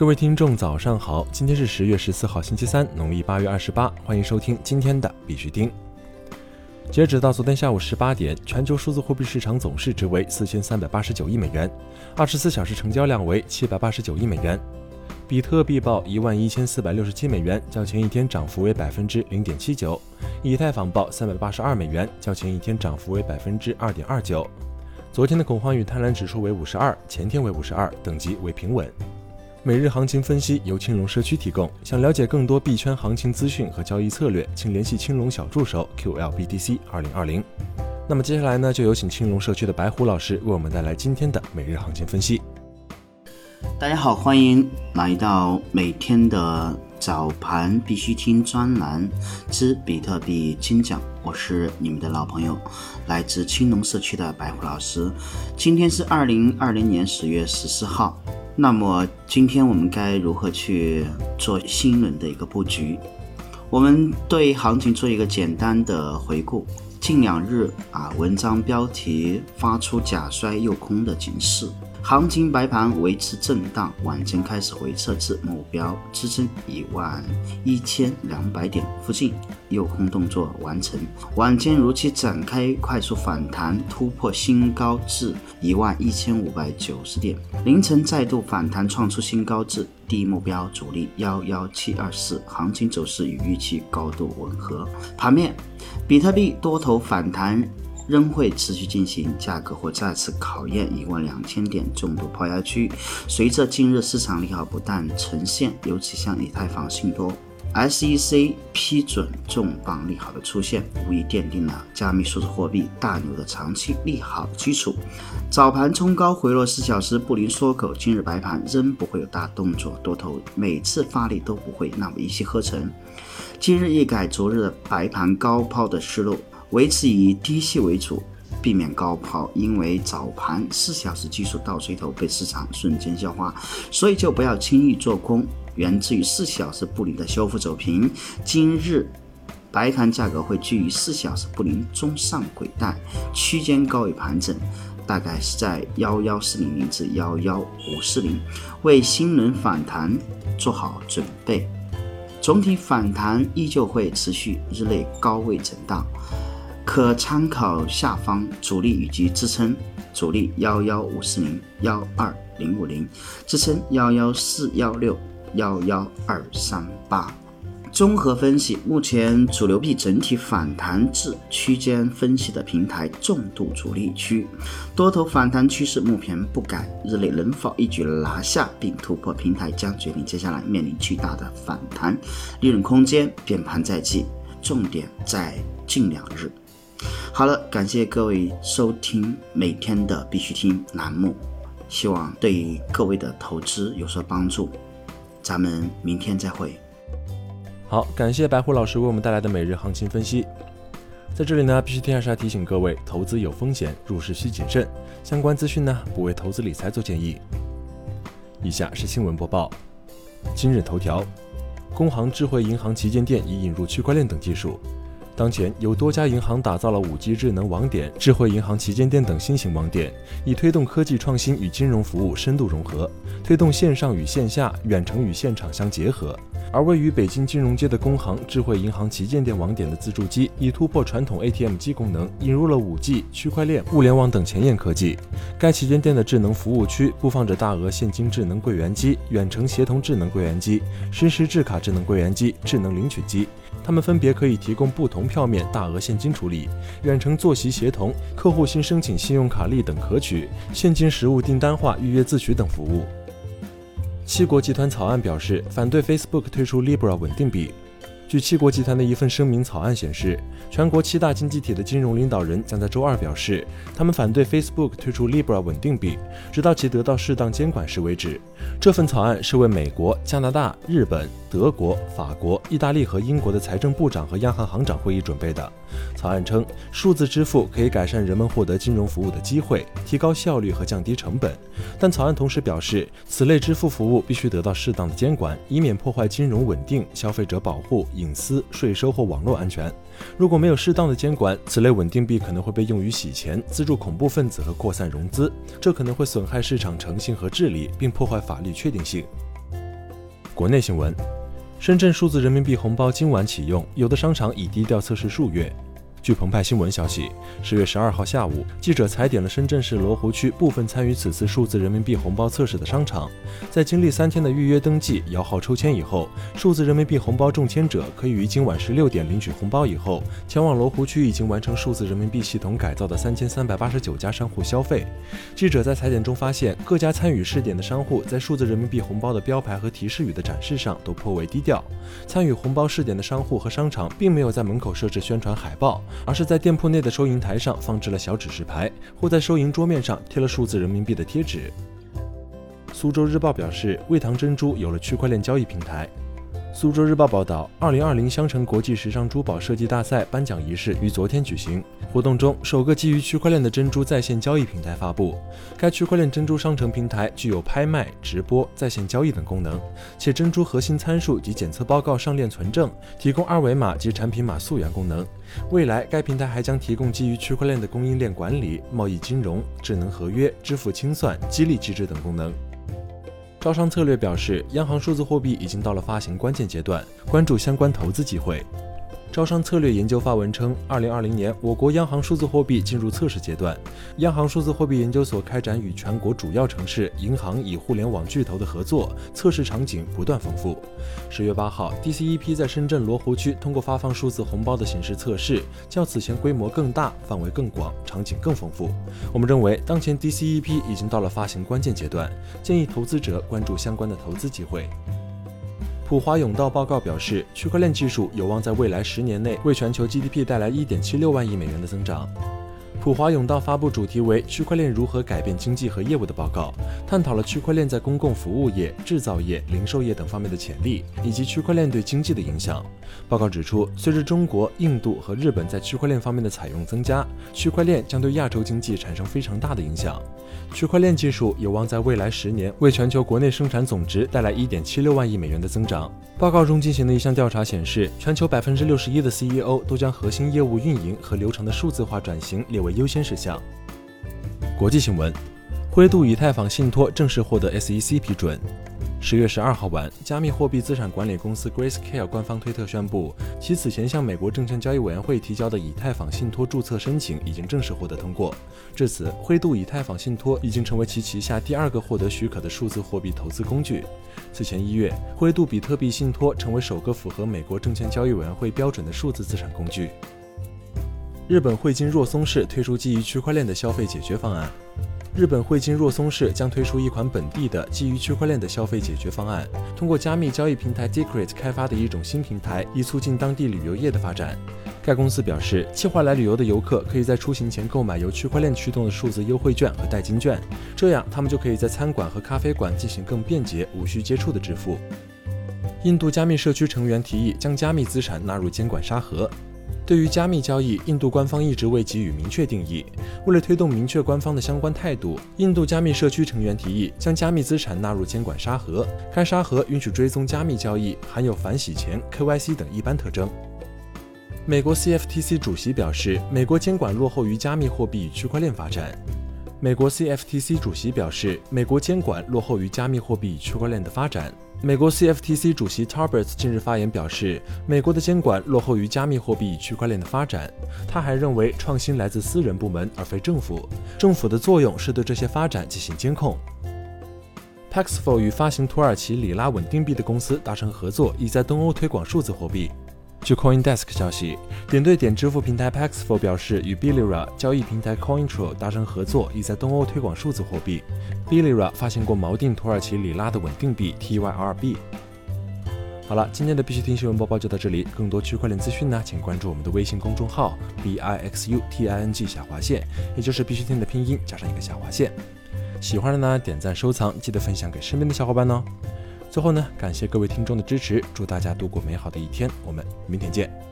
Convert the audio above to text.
各位听众，早上好！今天是十月十四号，星期三，农历八月二十八。欢迎收听今天的必须听。截止到昨天下午十八点，全球数字货币市场总市值为四千三百八十九亿美元，二十四小时成交量为七百八十九亿美元。比特币报一万一千四百六十七美元，较前一天涨幅为百分之零点七九。以太坊报三百八十二美元，较前一天涨幅为百分之二点二九。昨天的恐慌与贪婪指数为五十二，前天为五十二，等级为平稳。每日行情分析由青龙社区提供。想了解更多币圈行情资讯和交易策略，请联系青龙小助手 QLBDC 二零二零。那么接下来呢，就有请青龙社区的白虎老师为我们带来今天的每日行情分析。大家好，欢迎来到每天的早盘必须听专栏之比特币精讲，我是你们的老朋友，来自青龙社区的白虎老师。今天是二零二零年十月十四号。那么今天我们该如何去做新一轮的一个布局？我们对行情做一个简单的回顾。近两日啊，文章标题发出假摔又空的警示。行情白盘维持震荡，晚间开始回撤至目标支撑一万一千两百点附近，诱空动作完成。晚间如期展开快速反弹，突破新高至一万一千五百九十点。凌晨再度反弹，创出新高至第一目标阻力幺幺七二四。行情走势与预期高度吻合。盘面，比特币多头反弹。仍会持续进行，价格或再次考验一万两千点重度抛压区。随着近日市场利好不断呈现，尤其像以太坊、信托、SEC 批准重磅利好的出现，无疑奠定了加密数字货币大牛的长期利好基础。早盘冲高回落四小时布林缩口，今日白盘仍不会有大动作，多头每次发力都不会那么一气呵成。今日一改昨日的白盘高抛的思路。维持以低吸为主，避免高抛，因为早盘四小时技术倒锤头被市场瞬间消化，所以就不要轻易做空。源自于四小时布林的修复走平，今日白盘价格会居于四小时布林中上轨带区间高位盘整，大概是在幺幺四零零至幺幺五四零，为新轮反弹做好准备。总体反弹依旧会持续日内高位震荡。可参考下方阻力以及支撑，阻力幺幺五四零幺二零五零，支撑幺幺四幺六幺幺二三八。综合分析，目前主流币整体反弹至区间分析的平台重度阻力区，多头反弹趋势目前不改，日内能否一举拿下并突破平台，将决定接下来面临巨大的反弹利润空间。变盘在即，重点在近两日。好了，感谢各位收听每天的必须听栏目，希望对各位的投资有所帮助。咱们明天再会。好，感谢白虎老师为我们带来的每日行情分析。在这里呢，必须天还是要提醒各位，投资有风险，入市需谨慎。相关资讯呢，不为投资理财做建议。以下是新闻播报。今日头条：工行智慧银行旗舰店已引入区块链等技术。当前有多家银行打造了 5G 智能网点、智慧银行旗舰店等新型网点，以推动科技创新与金融服务深度融合，推动线上与线下、远程与现场相结合。而位于北京金融街的工行智慧银行旗舰店网点的自助机，已突破传统 ATM 机功能，引入了 5G、区块链、物联网等前沿科技。该旗舰店的智能服务区布放着大额现金智能柜员机、远程协同智能柜员机、实时制卡智能柜员机、智能领取机，它们分别可以提供不同票面大额现金处理、远程坐席协同、客户新申请信用卡立等可取、现金实物订单化预约自取等服务。七国集团草案表示反对 Facebook 推出 Libra 稳定币。据七国集团的一份声明草案显示，全国七大经济体的金融领导人将在周二表示，他们反对 Facebook 推出 Libra 稳定币，直到其得到适当监管时为止。这份草案是为美国、加拿大、日本、德国、法国、意大利和英国的财政部长和央行行长会议准备的。草案称，数字支付可以改善人们获得金融服务的机会，提高效率和降低成本。但草案同时表示，此类支付服务必须得到适当的监管，以免破坏金融稳定、消费者保护、隐私、税收或网络安全。如果没有适当的监管，此类稳定币可能会被用于洗钱、资助恐怖分子和扩散融资，这可能会损害市场诚信和治理，并破坏法律确定性。国内新闻：深圳数字人民币红包今晚启用，有的商场已低调测试数月。据澎湃新闻消息，十月十二号下午，记者踩点了深圳市罗湖区部分参与此次数字人民币红包测试的商场。在经历三天的预约登记、摇号抽签以后，数字人民币红包中签者可以于今晚十六点领取红包以后，前往罗湖区已经完成数字人民币系统改造的三千三百八十九家商户消费。记者在踩点中发现，各家参与试点的商户在数字人民币红包的标牌和提示语的展示上都颇为低调。参与红包试点的商户和商场并没有在门口设置宣传海报。而是在店铺内的收银台上放置了小指示牌，或在收银桌面上贴了数字人民币的贴纸。苏州日报表示，味堂珍珠有了区块链交易平台。苏州日报报道，二零二零香城国际时尚珠宝设计大赛颁奖仪式于昨天举行。活动中，首个基于区块链的珍珠在线交易平台发布。该区块链珍珠商城平台具有拍卖、直播、在线交易等功能，且珍珠核心参数及检测报告上链存证，提供二维码及产品码溯源功能。未来，该平台还将提供基于区块链的供应链管理、贸易金融、智能合约、支付清算、激励机制等功能。招商策略表示，央行数字货币已经到了发行关键阶段，关注相关投资机会。招商策略研究发文称，二零二零年我国央行数字货币进入测试阶段，央行数字货币研究所开展与全国主要城市银行以互联网巨头的合作，测试场景不断丰富。十月八号，DCEP 在深圳罗湖区通过发放数字红包的形式测试，较此前规模更大、范围更广、场景更丰富。我们认为，当前 DCEP 已经到了发行关键阶段，建议投资者关注相关的投资机会。普华永道报告表示，区块链技术有望在未来十年内为全球 GDP 带来1.76万亿美元的增长。普华永道发布主题为“区块链如何改变经济和业务”的报告，探讨了区块链在公共服务业、制造业、零售业等方面的潜力，以及区块链对经济的影响。报告指出，随着中国、印度和日本在区块链方面的采用增加，区块链将对亚洲经济产生非常大的影响。区块链技术有望在未来十年为全球国内生产总值带来1.76万亿美元的增长。报告中进行的一项调查显示，全球百分之六十一的 CEO 都将核心业务运营和流程的数字化转型列为优先事项。国际新闻：灰度以太坊信托正式获得 SEC 批准。十月十二号晚，加密货币资产管理公司 Grayscale 官方推特宣布，其此前向美国证券交易委员会提交的以太坊信托注册申请已经正式获得通过。至此，灰度以太坊信托已经成为其旗下第二个获得许可的数字货币投资工具。此前一月，灰度比特币信托成为首个符合美国证券交易委员会标准的数字资产工具。日本汇金若松市推出基于区块链的消费解决方案。日本汇金若松市将推出一款本地的基于区块链的消费解决方案，通过加密交易平台 Decred 开发的一种新平台，以促进当地旅游业的发展。该公司表示，计划来旅游的游客可以在出行前购买由区块链驱动的数字优惠券和代金券，这样他们就可以在餐馆和咖啡馆进行更便捷、无需接触的支付。印度加密社区成员提议将加密资产纳入监管沙盒。对于加密交易，印度官方一直未给予明确定义。为了推动明确官方的相关态度，印度加密社区成员提议将加密资产纳入监管沙盒。该沙盒允许追踪加密交易，含有反洗钱、KYC 等一般特征。美国 CFTC 主席表示，美国监管落后于加密货币与区块链发展。美国 CFTC 主席表示，美国监管落后于加密货币区块链的发展。美国 CFTC 主席 Tarbert 近日发言表示，美国的监管落后于加密货币区块链的发展。他还认为，创新来自私人部门而非政府，政府的作用是对这些发展进行监控。Paxful 与发行土耳其里拉稳定币的公司达成合作，已在东欧推广数字货币。据 CoinDesk 消息，点对点支付平台 Paxful 表示与 Bilira 交易平台 Cointro 达成合作，意在东欧推广数字货币。Bilira 发行过锚定土耳其里拉的稳定币 TYRB。好了，今天的必须听新闻播报就到这里。更多区块链资讯呢，请关注我们的微信公众号 bixuting 下划线，也就是必须听的拼音加上一个下划线。喜欢的呢，点赞收藏，记得分享给身边的小伙伴哦。最后呢，感谢各位听众的支持，祝大家度过美好的一天，我们明天见。